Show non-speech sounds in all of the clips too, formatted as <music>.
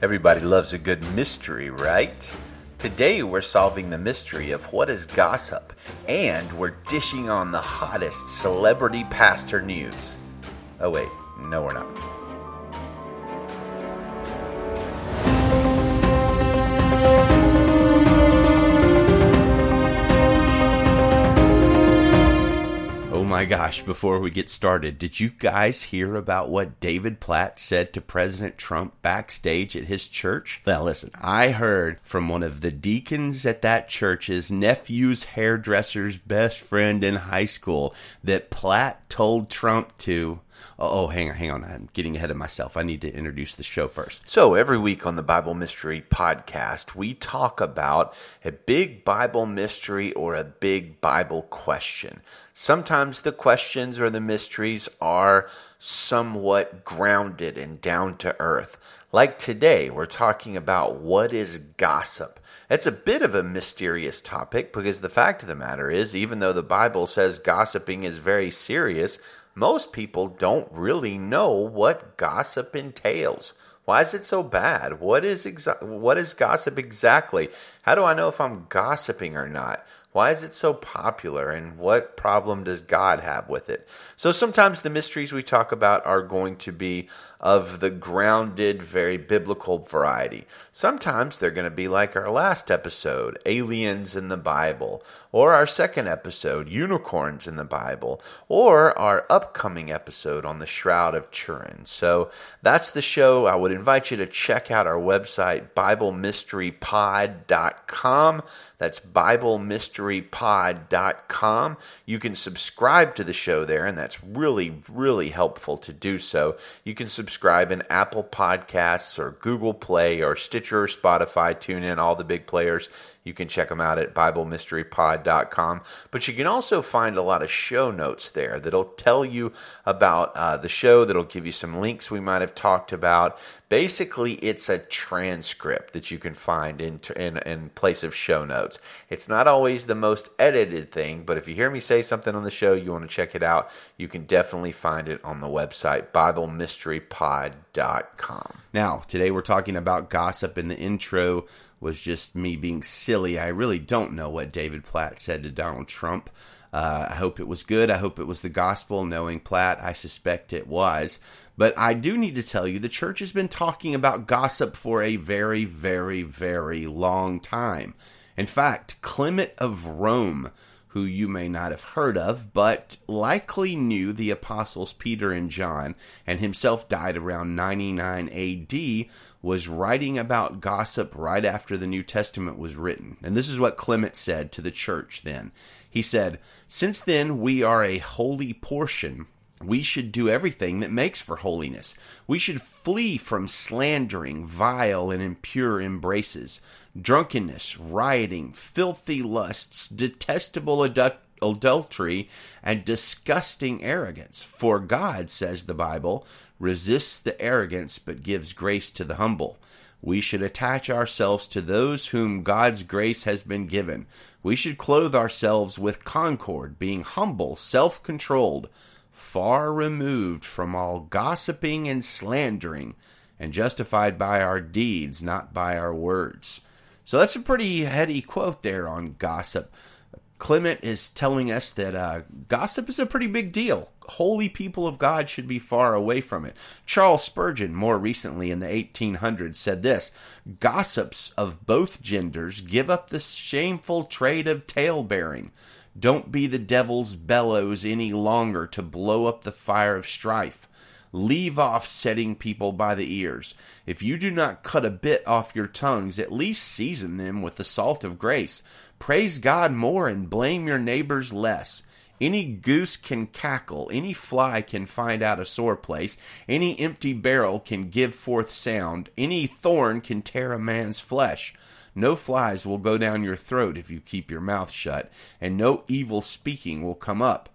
Everybody loves a good mystery, right? Today we're solving the mystery of what is gossip, and we're dishing on the hottest celebrity pastor news. Oh, wait, no, we're not. My gosh, before we get started, did you guys hear about what David Platt said to President Trump backstage at his church? Now, listen, I heard from one of the deacons at that church's nephew's hairdresser's best friend in high school that Platt told Trump to Oh, hang on, hang on. I'm getting ahead of myself. I need to introduce the show first. So, every week on the Bible Mystery Podcast, we talk about a big Bible mystery or a big Bible question. Sometimes the questions or the mysteries are somewhat grounded and down to earth. Like today, we're talking about what is gossip. It's a bit of a mysterious topic because the fact of the matter is, even though the Bible says gossiping is very serious, most people don't really know what gossip entails. Why is it so bad? What is exa- what is gossip exactly? How do I know if I'm gossiping or not? Why is it so popular and what problem does God have with it? So sometimes the mysteries we talk about are going to be of the grounded, very biblical variety. Sometimes they're going to be like our last episode, Aliens in the Bible, or our second episode, Unicorns in the Bible, or our upcoming episode on the Shroud of Turin. So that's the show. I would invite you to check out our website, BibleMysteryPod.com. That's BibleMysteryPod.com. You can subscribe to the show there, and that's really, really helpful to do so. You can subscribe in Apple Podcasts or Google Play or Stitcher Spotify, TuneIn, all the big players. You can check them out at BibleMysteryPod.com. But you can also find a lot of show notes there that'll tell you about uh, the show, that'll give you some links we might have talked about. Basically, it's a transcript that you can find in, in, in place of show notes. It's not always the most edited thing, but if you hear me say something on the show, you want to check it out, you can definitely find it on the website, BibleMysteryPod.com. Now, today we're talking about gossip in the intro was just me being silly. I really don't know what David Platt said to Donald Trump. Uh, I hope it was good. I hope it was the gospel. Knowing Platt, I suspect it was. But I do need to tell you the church has been talking about gossip for a very, very, very long time. In fact, Clement of Rome, who you may not have heard of, but likely knew the apostles Peter and John, and himself died around 99 AD, was writing about gossip right after the New Testament was written. And this is what Clement said to the church then. He said, Since then we are a holy portion, we should do everything that makes for holiness. We should flee from slandering, vile, and impure embraces, drunkenness, rioting, filthy lusts, detestable adultery, and disgusting arrogance. For God, says the Bible, resists the arrogance but gives grace to the humble. We should attach ourselves to those whom God's grace has been given. We should clothe ourselves with concord, being humble, self controlled, far removed from all gossiping and slandering, and justified by our deeds, not by our words. So that's a pretty heady quote there on gossip. Clement is telling us that uh, gossip is a pretty big deal. Holy people of God should be far away from it. Charles Spurgeon, more recently in the 1800s, said this Gossips of both genders give up the shameful trade of tale bearing. Don't be the devil's bellows any longer to blow up the fire of strife. Leave off setting people by the ears. If you do not cut a bit off your tongues, at least season them with the salt of grace. Praise God more and blame your neighbors less. Any goose can cackle, any fly can find out a sore place, any empty barrel can give forth sound, any thorn can tear a man's flesh. No flies will go down your throat if you keep your mouth shut, and no evil speaking will come up.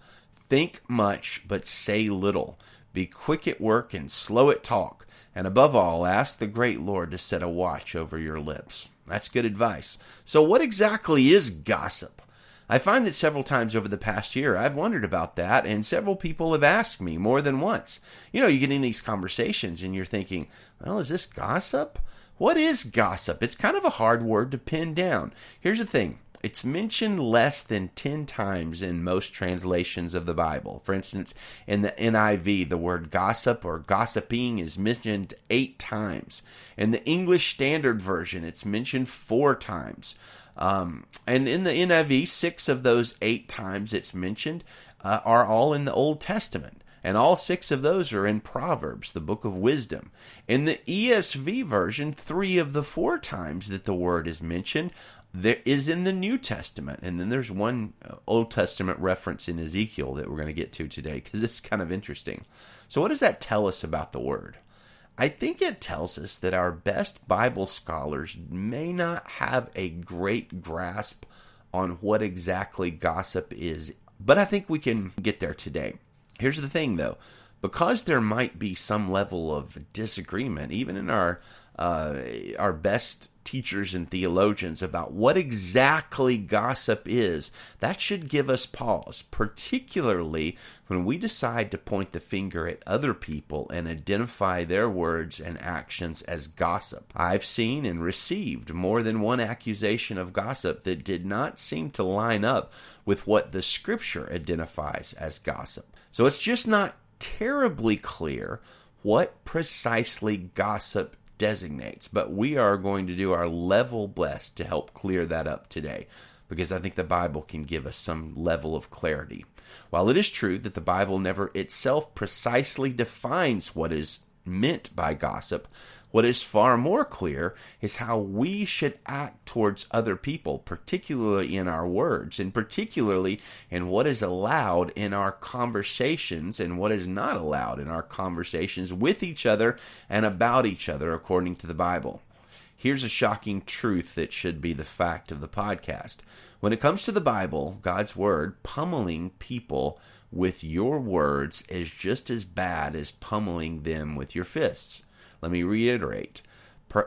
Think much, but say little. Be quick at work and slow at talk. And above all, ask the great Lord to set a watch over your lips. That's good advice. So, what exactly is gossip? I find that several times over the past year I've wondered about that, and several people have asked me more than once. You know, you get in these conversations and you're thinking, well, is this gossip? What is gossip? It's kind of a hard word to pin down. Here's the thing it's mentioned less than 10 times in most translations of the Bible. For instance, in the NIV, the word gossip or gossiping is mentioned eight times. In the English Standard Version, it's mentioned four times. Um, and in the NIV, six of those eight times it's mentioned uh, are all in the Old Testament. And all six of those are in Proverbs, the book of wisdom. In the ESV version, three of the four times that the word is mentioned there is in the New Testament. And then there's one uh, Old Testament reference in Ezekiel that we're going to get to today because it's kind of interesting. So, what does that tell us about the Word? I think it tells us that our best Bible scholars may not have a great grasp on what exactly gossip is, but I think we can get there today. Here's the thing though because there might be some level of disagreement, even in our uh, our best teachers and theologians about what exactly gossip is, that should give us pause, particularly when we decide to point the finger at other people and identify their words and actions as gossip. I've seen and received more than one accusation of gossip that did not seem to line up with what the scripture identifies as gossip. So it's just not terribly clear what precisely gossip designates. But we are going to do our level best to help clear that up today because I think the Bible can give us some level of clarity. While it is true that the Bible never itself precisely defines what is meant by gossip, what is far more clear is how we should act towards other people, particularly in our words, and particularly in what is allowed in our conversations and what is not allowed in our conversations with each other and about each other, according to the Bible. Here's a shocking truth that should be the fact of the podcast. When it comes to the Bible, God's Word, pummeling people with your words is just as bad as pummeling them with your fists. Let me reiterate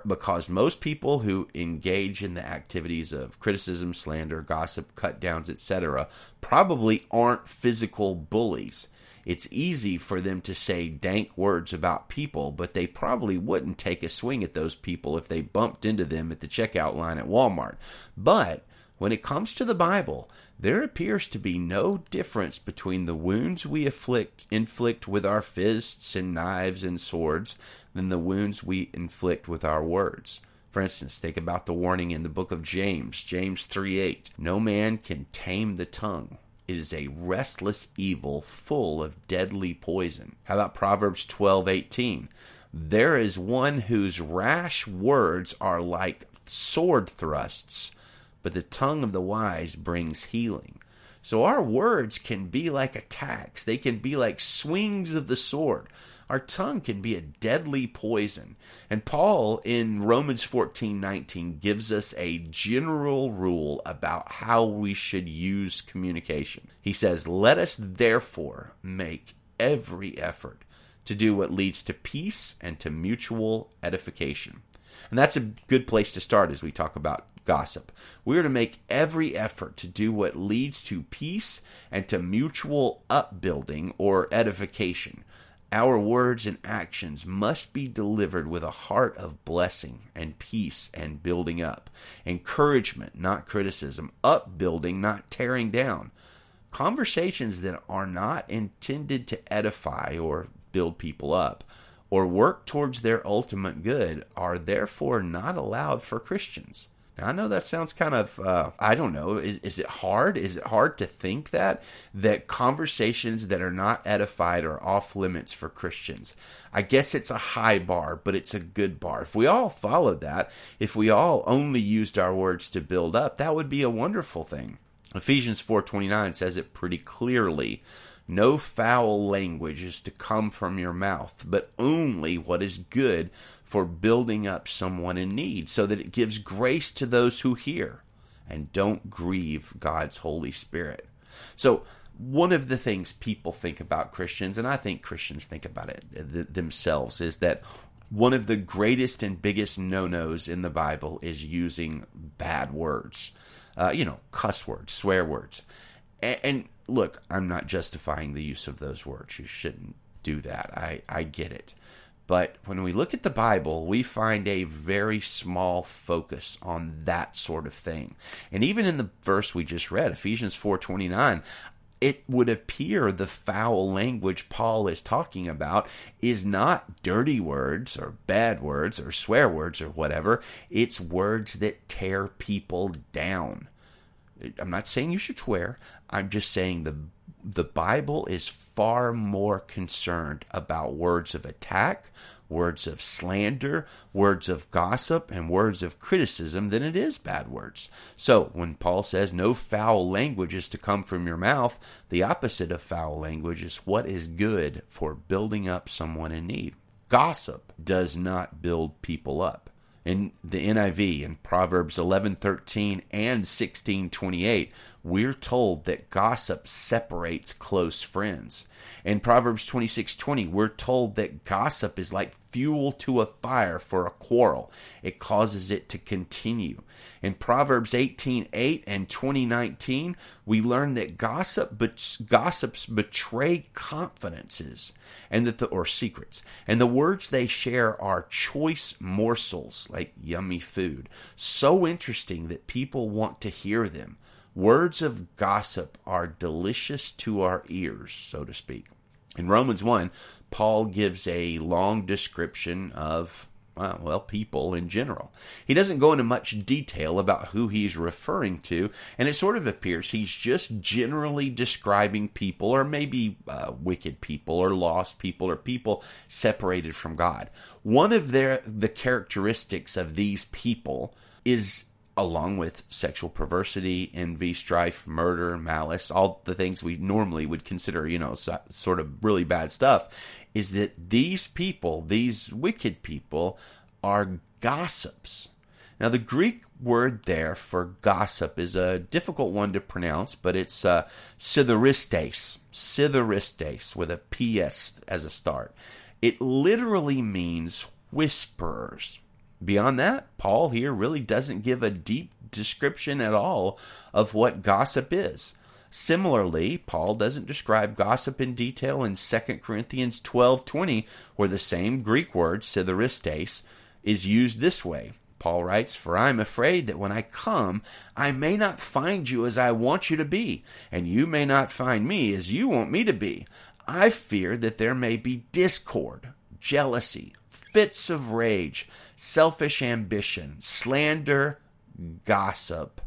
because most people who engage in the activities of criticism, slander, gossip, cut downs, etc., probably aren't physical bullies. It's easy for them to say dank words about people, but they probably wouldn't take a swing at those people if they bumped into them at the checkout line at Walmart. But when it comes to the Bible, there appears to be no difference between the wounds we afflict, inflict with our fists and knives and swords than the wounds we inflict with our words. For instance, think about the warning in the book of James, James 3 8. No man can tame the tongue. It is a restless evil full of deadly poison. How about Proverbs twelve eighteen? There is one whose rash words are like sword thrusts, but the tongue of the wise brings healing. So our words can be like attacks, they can be like swings of the sword. Our tongue can be a deadly poison. And Paul in Romans 14 19 gives us a general rule about how we should use communication. He says, Let us therefore make every effort to do what leads to peace and to mutual edification. And that's a good place to start as we talk about gossip. We are to make every effort to do what leads to peace and to mutual upbuilding or edification. Our words and actions must be delivered with a heart of blessing and peace and building up. Encouragement, not criticism. Upbuilding, not tearing down. Conversations that are not intended to edify or build people up or work towards their ultimate good are therefore not allowed for Christians. Now, I know that sounds kind of, uh, I don't know, is, is it hard? Is it hard to think that? That conversations that are not edified are off limits for Christians. I guess it's a high bar, but it's a good bar. If we all followed that, if we all only used our words to build up, that would be a wonderful thing. Ephesians 4:29 says it pretty clearly. No foul language is to come from your mouth, but only what is good for building up someone in need so that it gives grace to those who hear and don't grieve God's Holy Spirit. So, one of the things people think about Christians, and I think Christians think about it themselves, is that one of the greatest and biggest no nos in the Bible is using bad words, uh, you know, cuss words, swear words. And, and look, I'm not justifying the use of those words. You shouldn't do that. I, I get it. But when we look at the Bible, we find a very small focus on that sort of thing. And even in the verse we just read, Ephesians 4:29, it would appear the foul language Paul is talking about is not dirty words or bad words or swear words or whatever. It's words that tear people down. I'm not saying you should swear. I'm just saying the the Bible is far more concerned about words of attack, words of slander, words of gossip, and words of criticism than it is bad words. So, when Paul says no foul language is to come from your mouth, the opposite of foul language is what is good for building up someone in need. Gossip does not build people up. In the NIV in Proverbs 11:13 and 16:28, we're told that gossip separates close friends. In Proverbs 26:20, we're told that gossip is like fuel to a fire for a quarrel. It causes it to continue. In Proverbs 18:8 and 2019, we learn that gossip but gossips betray confidences and that the or secrets. And the words they share are choice morsels like yummy food. So interesting that people want to hear them. Words of gossip are delicious to our ears, so to speak. In Romans 1, Paul gives a long description of, well, people in general. He doesn't go into much detail about who he's referring to, and it sort of appears he's just generally describing people, or maybe uh, wicked people, or lost people, or people separated from God. One of their the characteristics of these people is along with sexual perversity, envy, strife, murder, malice, all the things we normally would consider, you know, so, sort of really bad stuff, is that these people, these wicked people, are gossips. Now, the Greek word there for gossip is a difficult one to pronounce, but it's uh, sitheristes, sitheristes with a PS as a start. It literally means whisperers. Beyond that, Paul here really doesn't give a deep description at all of what gossip is. Similarly, Paul doesn't describe gossip in detail in 2 Corinthians 12:20, where the same Greek word sitheristes is used this way. Paul writes, For I am afraid that when I come, I may not find you as I want you to be, and you may not find me as you want me to be. I fear that there may be discord, jealousy, fits of rage, selfish ambition, slander, gossip,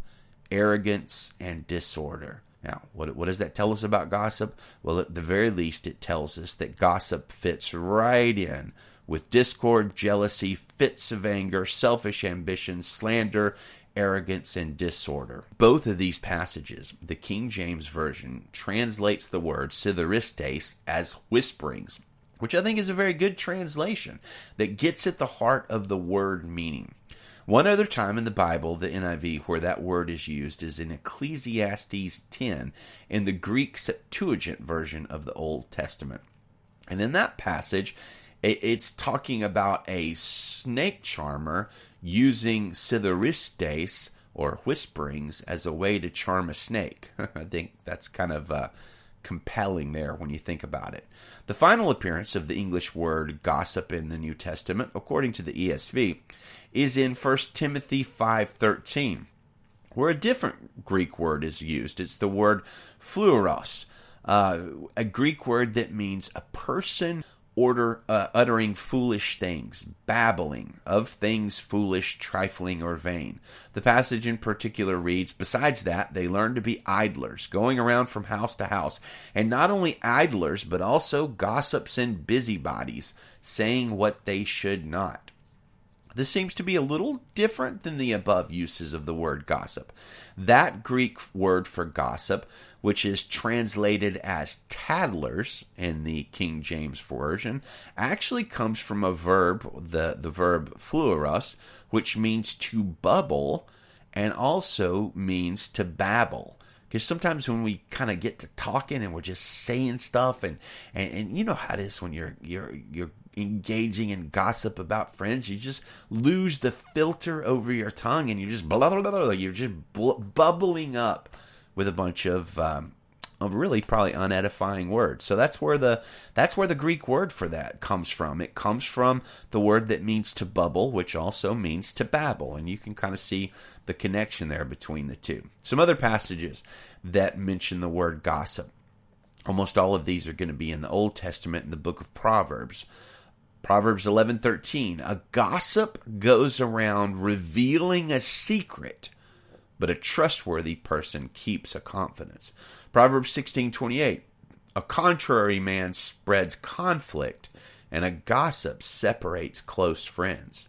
arrogance, and disorder. Now, what, what does that tell us about gossip? Well, at the very least, it tells us that gossip fits right in with discord, jealousy, fits of anger, selfish ambition, slander, arrogance, and disorder. Both of these passages, the King James Version translates the word sitheristes as whisperings which I think is a very good translation that gets at the heart of the word meaning. One other time in the Bible, the NIV, where that word is used is in Ecclesiastes 10 in the Greek Septuagint version of the Old Testament. And in that passage, it's talking about a snake charmer using sitheristes or whisperings as a way to charm a snake. <laughs> I think that's kind of uh, compelling there when you think about it. The final appearance of the English word gossip in the New Testament, according to the ESV, is in 1 Timothy 5:13, where a different Greek word is used. It's the word phleros, uh, a Greek word that means a person order uh, uttering foolish things, babbling of things foolish, trifling, or vain. The passage in particular reads, Besides that, they learn to be idlers, going around from house to house, and not only idlers, but also gossips and busybodies, saying what they should not. This seems to be a little different than the above uses of the word gossip. That Greek word for gossip which is translated as tattlers in the King James Version, actually comes from a verb, the, the verb phleros, which means to bubble and also means to babble. Because sometimes when we kind of get to talking and we're just saying stuff, and, and, and you know how it is when you're you're you're engaging in gossip about friends, you just lose the filter over your tongue, and you're just blah blah blah. blah you're just bl- bubbling up with a bunch of um, a really probably unedifying words. So that's where the that's where the Greek word for that comes from. It comes from the word that means to bubble, which also means to babble, and you can kind of see the connection there between the two. Some other passages that mention the word gossip. Almost all of these are going to be in the Old Testament in the book of Proverbs. Proverbs 11:13 A gossip goes around revealing a secret, but a trustworthy person keeps a confidence. Proverbs 16:28 A contrary man spreads conflict, and a gossip separates close friends.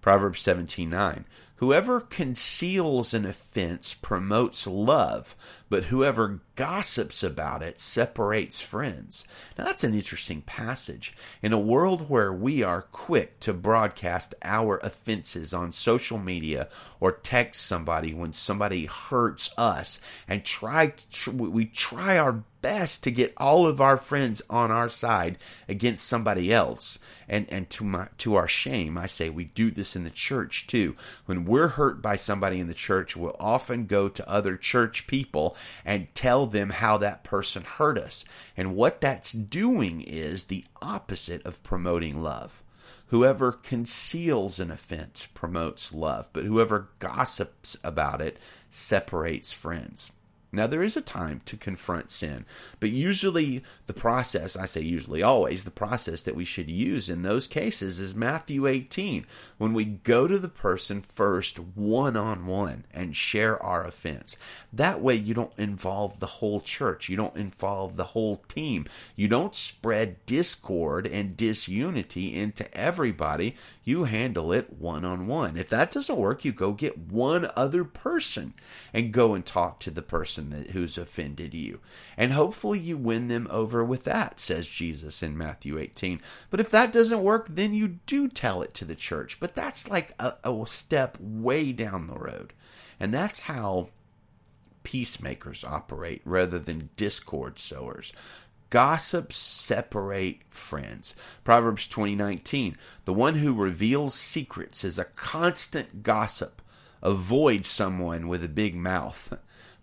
Proverbs 17:9 Whoever conceals an offense promotes love, but whoever gossips about it separates friends. Now, that's an interesting passage. In a world where we are quick to broadcast our offenses on social media or text somebody when somebody hurts us and try to, we try our best to get all of our friends on our side against somebody else. And and to my to our shame, I say we do this in the church too. When we're hurt by somebody in the church, we'll often go to other church people and tell them how that person hurt us. And what that's doing is the opposite of promoting love. Whoever conceals an offense promotes love, but whoever gossips about it separates friends. Now, there is a time to confront sin, but usually the process, I say usually always, the process that we should use in those cases is Matthew 18, when we go to the person first one on one and share our offense. That way, you don't involve the whole church, you don't involve the whole team, you don't spread discord and disunity into everybody. You handle it one on one. If that doesn't work, you go get one other person and go and talk to the person that, who's offended you. And hopefully you win them over with that, says Jesus in Matthew 18. But if that doesn't work, then you do tell it to the church. But that's like a, a step way down the road. And that's how peacemakers operate rather than discord sowers. Gossips separate friends. Proverbs 20:19 The one who reveals secrets is a constant gossip. Avoid someone with a big mouth.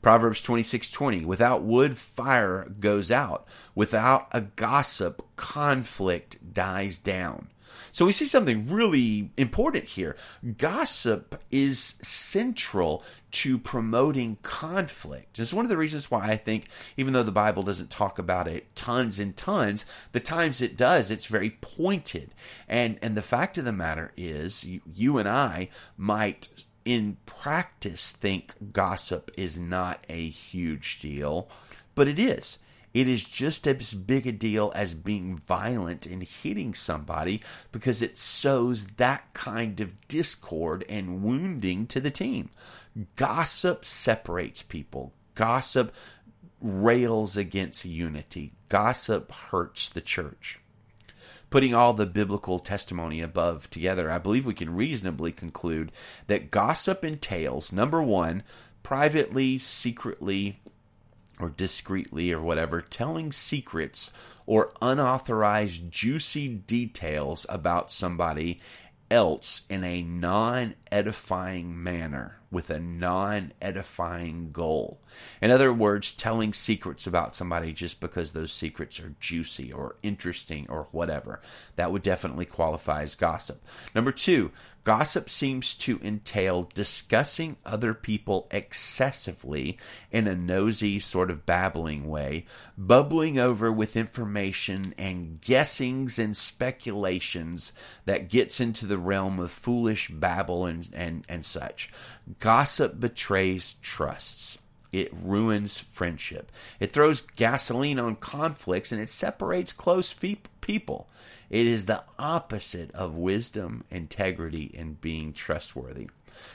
Proverbs 26:20 Without wood fire goes out without a gossip conflict dies down. So we see something really important here. Gossip is central to promoting conflict. It's one of the reasons why I think, even though the Bible doesn't talk about it tons and tons, the times it does, it's very pointed. And and the fact of the matter is, you, you and I might in practice think gossip is not a huge deal, but it is. It is just as big a deal as being violent and hitting somebody because it sows that kind of discord and wounding to the team. Gossip separates people. Gossip rails against unity. Gossip hurts the church putting all the biblical testimony above together, I believe we can reasonably conclude that gossip entails number one, privately, secretly, or discreetly, or whatever, telling secrets or unauthorized juicy details about somebody else in a non edifying manner with a non edifying goal. In other words, telling secrets about somebody just because those secrets are juicy or interesting or whatever. That would definitely qualify as gossip. Number two, gossip seems to entail discussing other people excessively in a nosy, sort of babbling way, bubbling over with information and guessings and speculations that gets into the realm of foolish babble and, and, and such. Gossip betrays trusts. It ruins friendship. It throws gasoline on conflicts and it separates close people. It is the opposite of wisdom, integrity, and being trustworthy.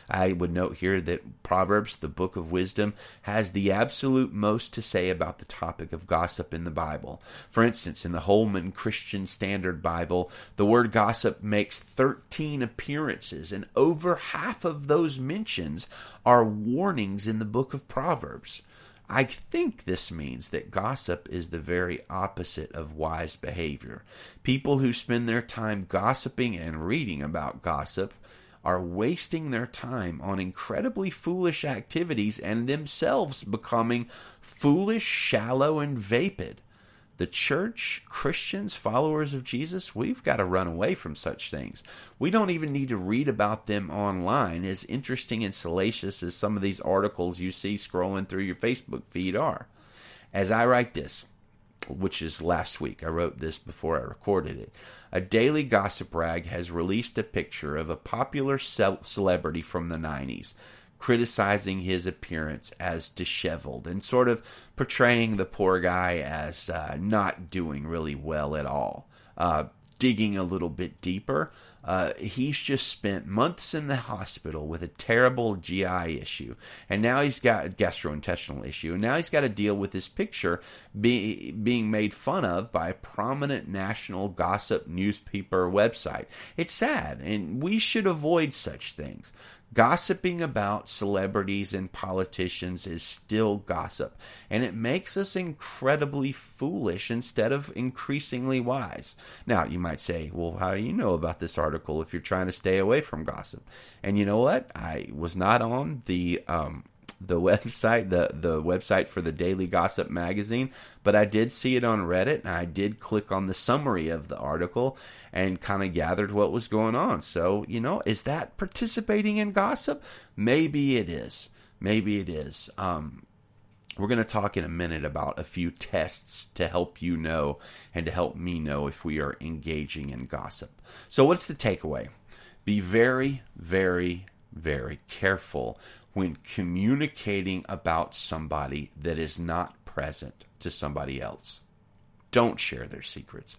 I would note here that Proverbs, the book of wisdom, has the absolute most to say about the topic of gossip in the Bible. For instance, in the Holman Christian Standard Bible, the word gossip makes 13 appearances, and over half of those mentions are warnings in the book of Proverbs. I think this means that gossip is the very opposite of wise behavior. People who spend their time gossiping and reading about gossip are wasting their time on incredibly foolish activities and themselves becoming foolish, shallow, and vapid. The church, Christians, followers of Jesus, we've got to run away from such things. We don't even need to read about them online, as interesting and salacious as some of these articles you see scrolling through your Facebook feed are. As I write this, which is last week, I wrote this before I recorded it. A daily gossip rag has released a picture of a popular celebrity from the 90s criticizing his appearance as disheveled and sort of portraying the poor guy as uh, not doing really well at all. Uh, digging a little bit deeper, uh, he's just spent months in the hospital with a terrible GI issue, and now he's got a gastrointestinal issue, and now he's got to deal with this picture be, being made fun of by a prominent national gossip newspaper website. It's sad, and we should avoid such things. Gossiping about celebrities and politicians is still gossip, and it makes us incredibly foolish instead of increasingly wise. Now, you might say, well, how do you know about this article if you're trying to stay away from gossip? And you know what? I was not on the um, the <laughs> website, the the website for the Daily Gossip magazine, but I did see it on Reddit and I did click on the summary of the article and kind of gathered what was going on. So, you know, is that participating in gossip? Maybe it is. Maybe it is. Um, we're going to talk in a minute about a few tests to help you know and to help me know if we are engaging in gossip. So, what's the takeaway? Be very, very, very careful when communicating about somebody that is not present to somebody else. Don't share their secrets.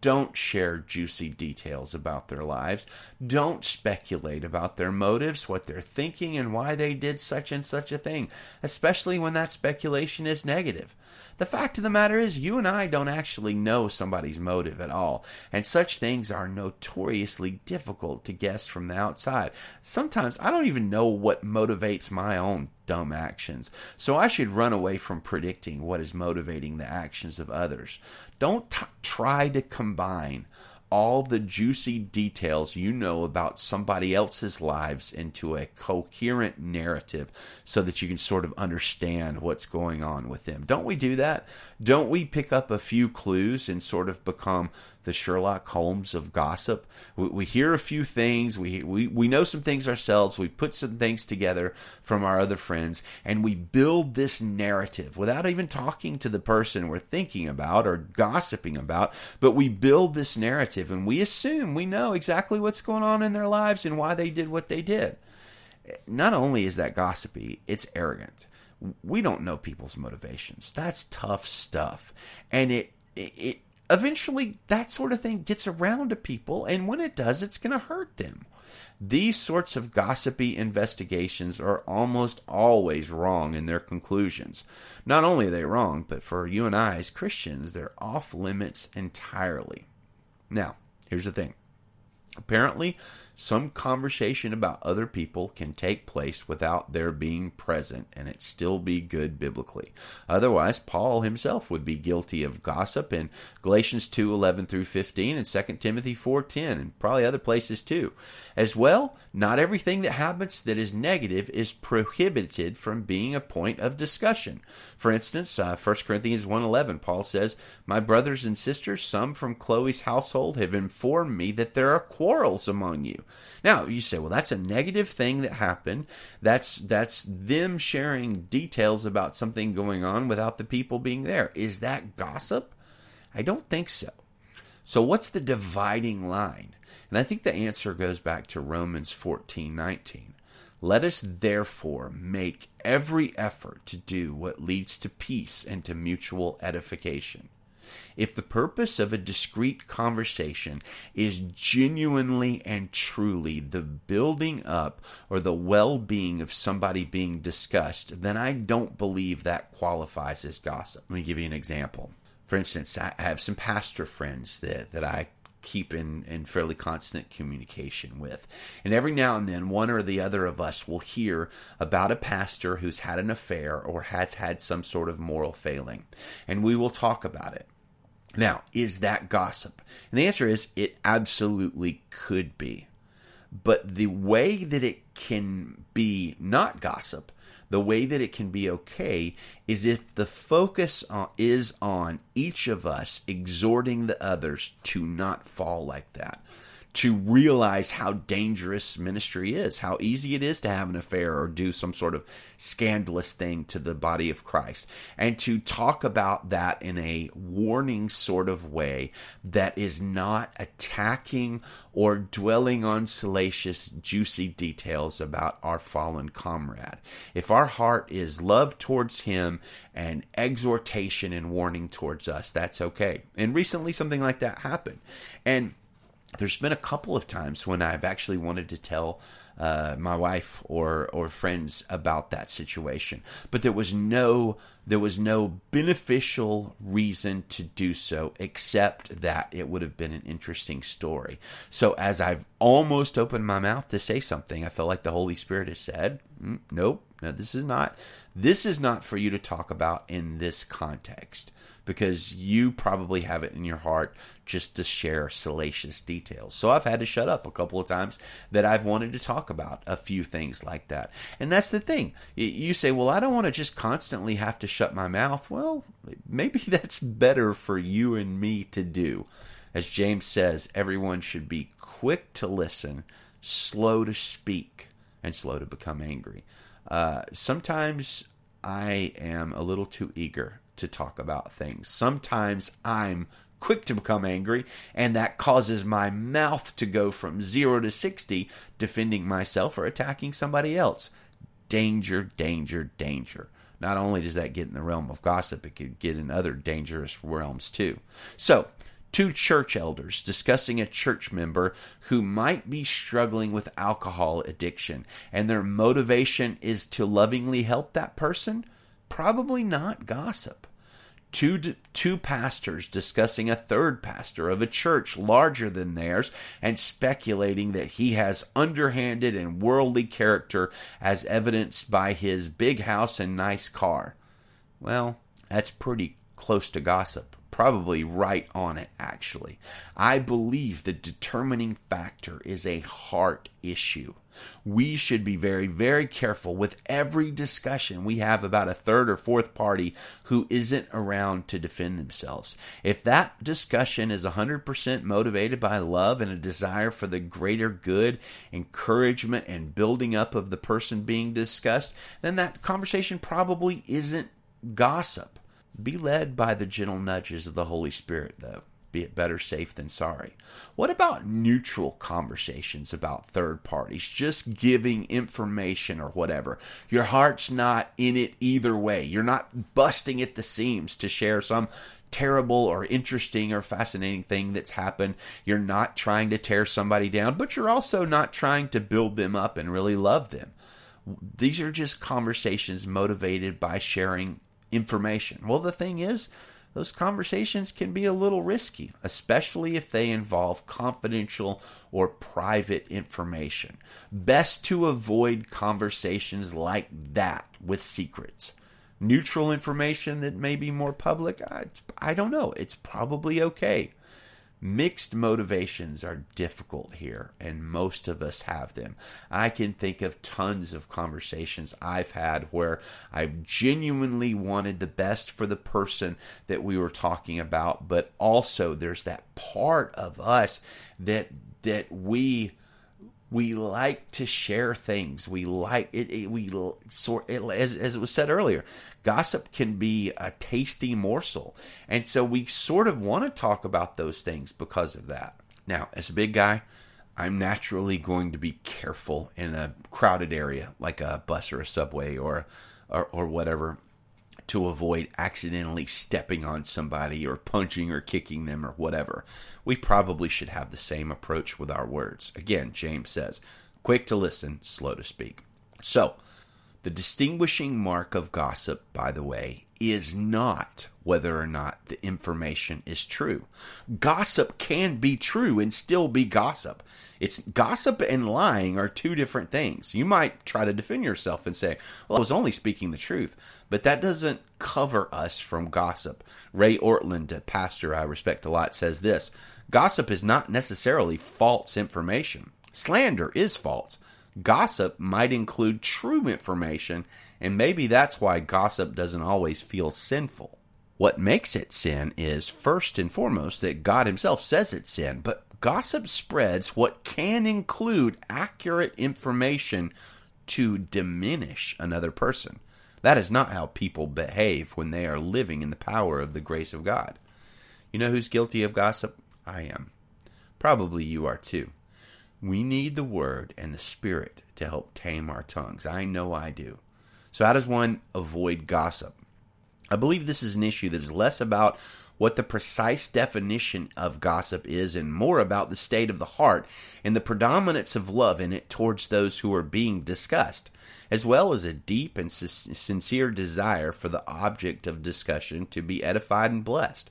Don't share juicy details about their lives. Don't speculate about their motives, what they're thinking, and why they did such and such a thing, especially when that speculation is negative. The fact of the matter is, you and I don't actually know somebody's motive at all, and such things are notoriously difficult to guess from the outside. Sometimes I don't even know what motivates my own dumb actions, so I should run away from predicting what is motivating the actions of others. Don't t- try to combine all the juicy details you know about somebody else's lives into a coherent narrative so that you can sort of understand what's going on with them. Don't we do that? Don't we pick up a few clues and sort of become the Sherlock Holmes of gossip. We, we, hear a few things, we, we, we know some things ourselves, we put some things together from our other friends, and we build this narrative without even talking to the person we're thinking about or gossiping about, but we build this narrative and we assume we know exactly what's going on in their lives and why they did what they did. Not only is that gossipy, it's arrogant we don't know people's motivations. That's tough stuff. And it, it, eventually that sort of thing gets around to people, and when it does, it's going to hurt them. These sorts of gossipy investigations are almost always wrong in their conclusions. Not only are they wrong, but for you and I as Christians, they're off limits entirely. Now, here's the thing. Apparently, some conversation about other people can take place without their being present and it still be good biblically. Otherwise, Paul himself would be guilty of gossip in Galatians 2:11 through 15 and 2 Timothy 4:10 and probably other places too. As well, not everything that happens that is negative is prohibited from being a point of discussion. For instance, uh, 1 Corinthians 1:11 Paul says, "My brothers and sisters, some from Chloe's household have informed me that there are quarrels among you." Now you say, well, that's a negative thing that happened. That's that's them sharing details about something going on without the people being there. Is that gossip? I don't think so. So what's the dividing line? And I think the answer goes back to Romans 14, 19. Let us therefore make every effort to do what leads to peace and to mutual edification. If the purpose of a discreet conversation is genuinely and truly the building up or the well being of somebody being discussed, then I don't believe that qualifies as gossip. Let me give you an example. For instance, I have some pastor friends that, that I keep in, in fairly constant communication with. And every now and then, one or the other of us will hear about a pastor who's had an affair or has had some sort of moral failing. And we will talk about it. Now, is that gossip? And the answer is it absolutely could be. But the way that it can be not gossip, the way that it can be okay is if the focus is on each of us exhorting the others to not fall like that to realize how dangerous ministry is, how easy it is to have an affair or do some sort of scandalous thing to the body of Christ, and to talk about that in a warning sort of way that is not attacking or dwelling on salacious, juicy details about our fallen comrade. If our heart is love towards him and exhortation and warning towards us, that's okay. And recently something like that happened. And there's been a couple of times when I've actually wanted to tell uh, my wife or or friends about that situation, but there was no there was no beneficial reason to do so except that it would have been an interesting story. So as I've almost opened my mouth to say something, I feel like the Holy Spirit has said, mm, "Nope, no, this is not this is not for you to talk about in this context." because you probably have it in your heart just to share salacious details. So I've had to shut up a couple of times that I've wanted to talk about a few things like that. And that's the thing. You say, well, I don't want to just constantly have to shut my mouth. Well, maybe <laughs> that's better for you and me to do. As James says, everyone should be quick to listen, slow to speak, and slow to become angry. Uh, sometimes I am a little too eager to talk about things. Sometimes I'm quick to become angry, and that causes my mouth to go from 0 to 60, defending myself or attacking somebody else. Danger, danger, danger. Not only does that get in the realm of gossip, it could get in other dangerous realms too. So, two church elders discussing a church member who might be struggling with alcohol addiction, and their motivation is to lovingly help that person probably not gossip. Two, two pastors discussing a third pastor of a church larger than theirs and speculating that he has underhanded and worldly character as evidenced by his big house and nice car. Well, that's pretty close to gossip probably right on it, actually. I believe the determining factor is a heart issue. We should be very, very careful with every discussion we have about a third or fourth party who isn't around to defend themselves. If that discussion is 100% motivated by love and a desire for the greater good, encouragement, and building up of the person being discussed, then that conversation probably isn't gossip. Be led by the gentle nudges of the Holy Spirit, though. Be it better safe than sorry. What about neutral conversations about third parties? Just giving information or whatever. Your heart's not in it either way. You're not busting at the seams to share some terrible or interesting or fascinating thing that's happened. You're not trying to tear somebody down, but you're also not trying to build them up and really love them. These are just conversations motivated by sharing information. Well, the thing is, those conversations can be a little risky, especially if they involve confidential or private information. Best to avoid conversations like that with secrets. Neutral information that may be more public, I, I don't know. It's probably okay. Mixed motivations are difficult here, and most of us have them. I can think of tons of conversations I've had where I've genuinely wanted the best for the person that we were talking about, but also there's that part of us that that we we like to share things. We like it. it we sort it, as, as it was said earlier. Gossip can be a tasty morsel, and so we sort of want to talk about those things because of that. Now, as a big guy, I'm naturally going to be careful in a crowded area like a bus or a subway or or, or whatever to avoid accidentally stepping on somebody or punching or kicking them or whatever. We probably should have the same approach with our words. Again, James says, quick to listen, slow to speak. So, the distinguishing mark of gossip, by the way, is not whether or not the information is true. Gossip can be true and still be gossip. It's gossip and lying are two different things. You might try to defend yourself and say, "Well, I was only speaking the truth," but that doesn't cover us from gossip. Ray Ortlund, a pastor I respect a lot, says this: "Gossip is not necessarily false information." Slander is false. Gossip might include true information, and maybe that's why gossip doesn't always feel sinful. What makes it sin is, first and foremost, that God Himself says it's sin, but gossip spreads what can include accurate information to diminish another person. That is not how people behave when they are living in the power of the grace of God. You know who's guilty of gossip? I am. Probably you are too. We need the Word and the Spirit to help tame our tongues. I know I do. So, how does one avoid gossip? I believe this is an issue that is less about what the precise definition of gossip is and more about the state of the heart and the predominance of love in it towards those who are being discussed, as well as a deep and sincere desire for the object of discussion to be edified and blessed.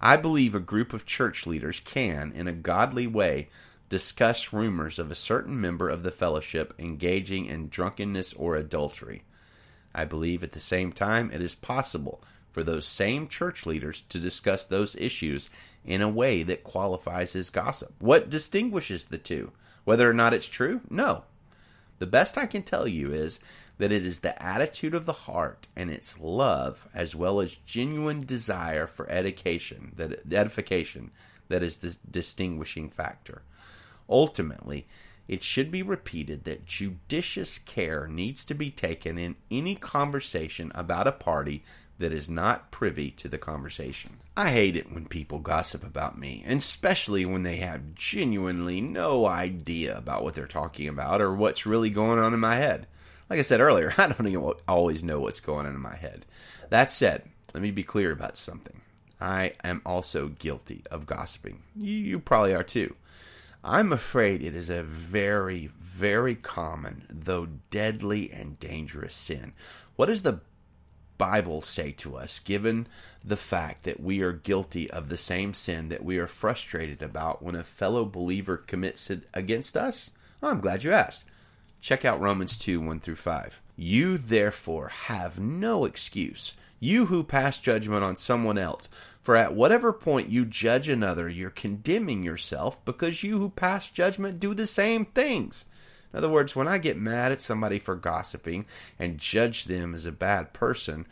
I believe a group of church leaders can, in a godly way, discuss rumors of a certain member of the fellowship engaging in drunkenness or adultery. I believe at the same time it is possible for those same church leaders to discuss those issues in a way that qualifies as gossip. What distinguishes the two? Whether or not it's true? No. The best I can tell you is that it is the attitude of the heart and its love as well as genuine desire for education that edification that is the distinguishing factor. Ultimately, it should be repeated that judicious care needs to be taken in any conversation about a party that is not privy to the conversation. I hate it when people gossip about me, and especially when they have genuinely no idea about what they're talking about or what's really going on in my head. Like I said earlier, <laughs> I don't even always know what's going on in my head. That said, let me be clear about something. I am also guilty of gossiping. You, you probably are too. I'm afraid it is a very, very common, though deadly and dangerous sin. What does the Bible say to us, given the fact that we are guilty of the same sin that we are frustrated about when a fellow believer commits it against us? Oh, I'm glad you asked. Check out Romans 2 1 through 5. You therefore have no excuse, you who pass judgment on someone else. For at whatever point you judge another, you're condemning yourself because you who pass judgment do the same things. In other words, when I get mad at somebody for gossiping and judge them as a bad person,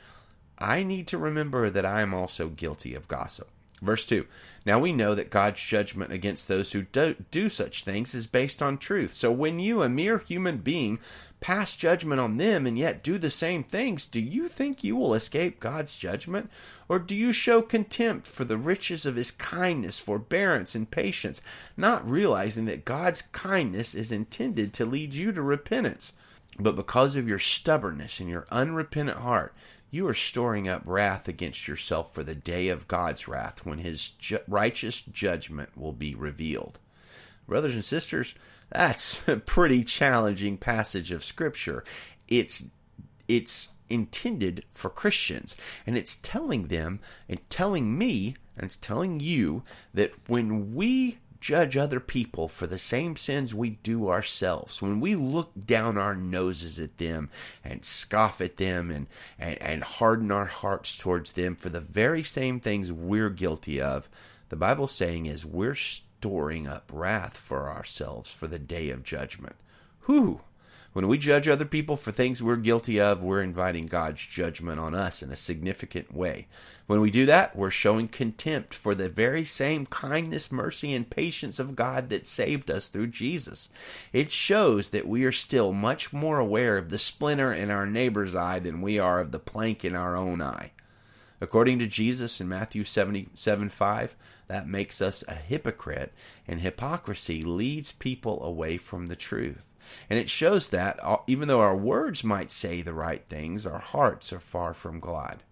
I need to remember that I am also guilty of gossip. Verse 2 Now we know that God's judgment against those who do, do, such things is based on truth. So when you, a mere human being, pass judgment on them and yet do the same things, do you think you will escape God's judgment? Or do you show contempt for the riches of his kindness, forbearance, and patience, not realizing that God's kindness is intended to lead you to repentance? But because of your stubbornness and your unrepentant heart, you are storing up wrath against yourself for the day of God's wrath when his ju- righteous judgment will be revealed. Brothers and sisters, that's a pretty challenging passage of scripture. It's it's intended for Christians and it's telling them and telling me and it's telling you that when we judge other people for the same sins we do ourselves, when we look down our noses at them and scoff at them and, and, and harden our hearts towards them for the very same things we're guilty of, the Bible's saying is we're storing up wrath for ourselves for the day of judgment. Whew! When we judge other people for things we're guilty of, we're inviting God's judgment on us in a significant way. When we do that, we're showing contempt for the very same kindness, mercy, and patience of God that saved us through Jesus. It shows that we are still much more aware of the splinter in our neighbor's eye than we are of the plank in our own eye. According to Jesus in Matthew 77 5, that makes us a hypocrite, and hypocrisy leads people away from the truth. And it shows that uh, even though our words might say the right things, our hearts are far from God.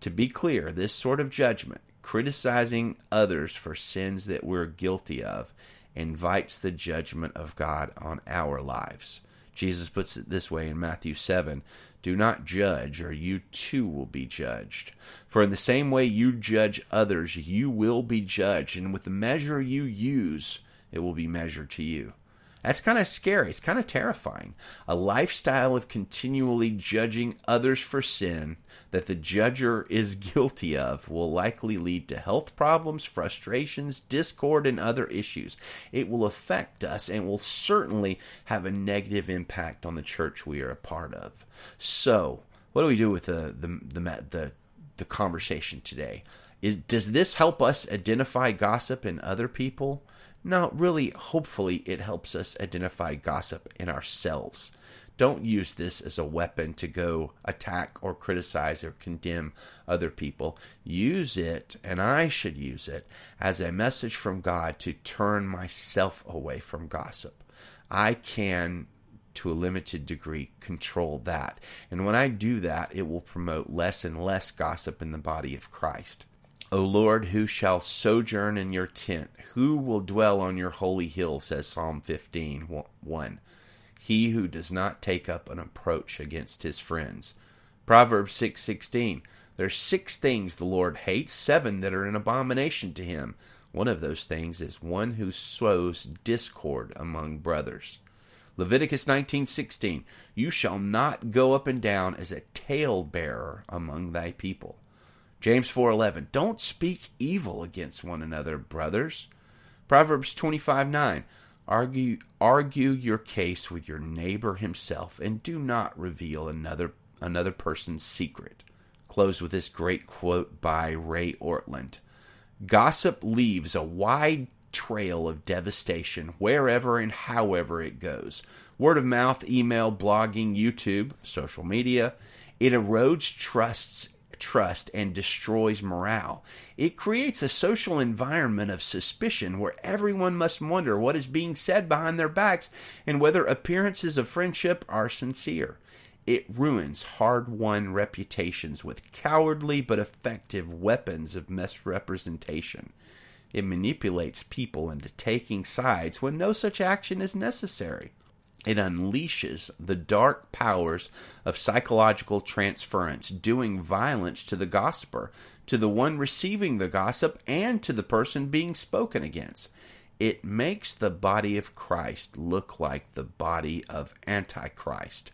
To be clear, this sort of judgment, criticizing others for sins that we're guilty of, invites the judgment of God on our lives. Jesus puts it this way in Matthew 7 Do not judge, or you too will be judged. For in the same way you judge others, you will be judged, and with the measure you use, it will be measured to you. That's kind of scary. It's kind of terrifying. A lifestyle of continually judging others for sin that the judger is <laughs> guilty of will likely lead to health problems, frustrations, discord, and other issues. It will affect us and will certainly have a negative impact on the church we are a part of. So, what do we do with the the the, the, the conversation today? Is, does this help us identify gossip in other people? No, really, hopefully, it helps us identify gossip in ourselves. Don't use this as a weapon to go attack or criticize or condemn other people. Use it, and I should use it, as a message from God to turn myself away from gossip. I can, to a limited degree, control that. And when I do that, it will promote less and less gossip in the body of Christ. O Lord, who shall sojourn in your tent? Who will dwell on your holy hill? says Psalm 15 1. He who does not take up an approach against his friends. Proverbs 6:16. There's six things the Lord hates, seven that are an abomination to him. One of those things is one who sows discord among brothers. Leviticus 19:16. You shall not go up and down as a talebearer among thy people. James 4:11 Don't speak evil against one another, brothers. Proverbs 25:9 Argue argue your case with your neighbor himself and do not reveal another another person's secret. Close with this great quote by Ray Ortlund. Gossip leaves a wide trail of devastation wherever and however it goes. Word of mouth, email, blogging, YouTube, social media. It erodes trusts trust and destroys morale. It creates a social environment of suspicion where everyone must wonder what is being said behind their backs and whether appearances of friendship are sincere. It ruins hard won reputations with cowardly but effective weapons of misrepresentation. It manipulates people into taking sides when no such action is necessary it unleashes the dark powers of psychological transference, doing violence to the gossiper, to the one receiving the gossip, and to the person being spoken against. It makes the body of Christ look like the body of Antichrist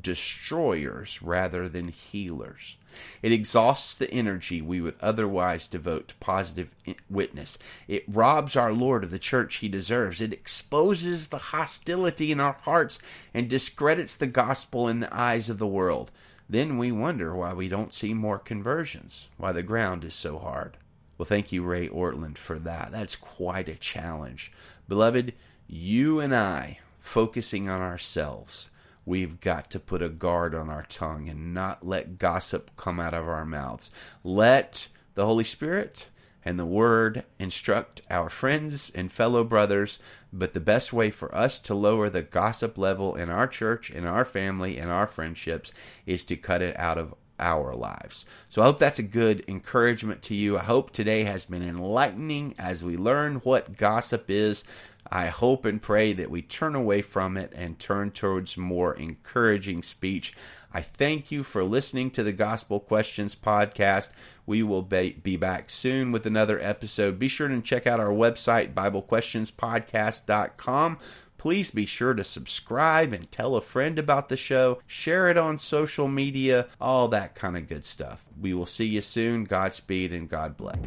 destroyers rather than healers. It exhausts the energy we would otherwise devote to positive witness. It robs our Lord of the church he deserves. It exposes the hostility in our hearts and discredits the gospel in the eyes of the world. Then we wonder why we don't see more conversions, why the ground is so hard. Well, thank you, Ray Ortlund, for that. That's quite a challenge. Beloved, you and I, focusing on ourselves, We've got to put a guard on our tongue and not let gossip come out of our mouths. Let the Holy Spirit and the Word instruct our friends and fellow brothers. But the best way for us to lower the gossip level in our church, in our family, in our friendships is to cut it out of our lives. So I hope that's a good encouragement to you. I hope today has been enlightening as we learn what gossip is. I hope and pray that we turn away from it and turn towards more encouraging speech. I thank you for listening to the Gospel Questions podcast. We will be back soon with another episode. Be sure to check out our website, BibleQuestionspodcast.com. Please be sure to subscribe and tell a friend about the show. Share it on social media, all that kind of good stuff. We will see you soon. Godspeed and God bless.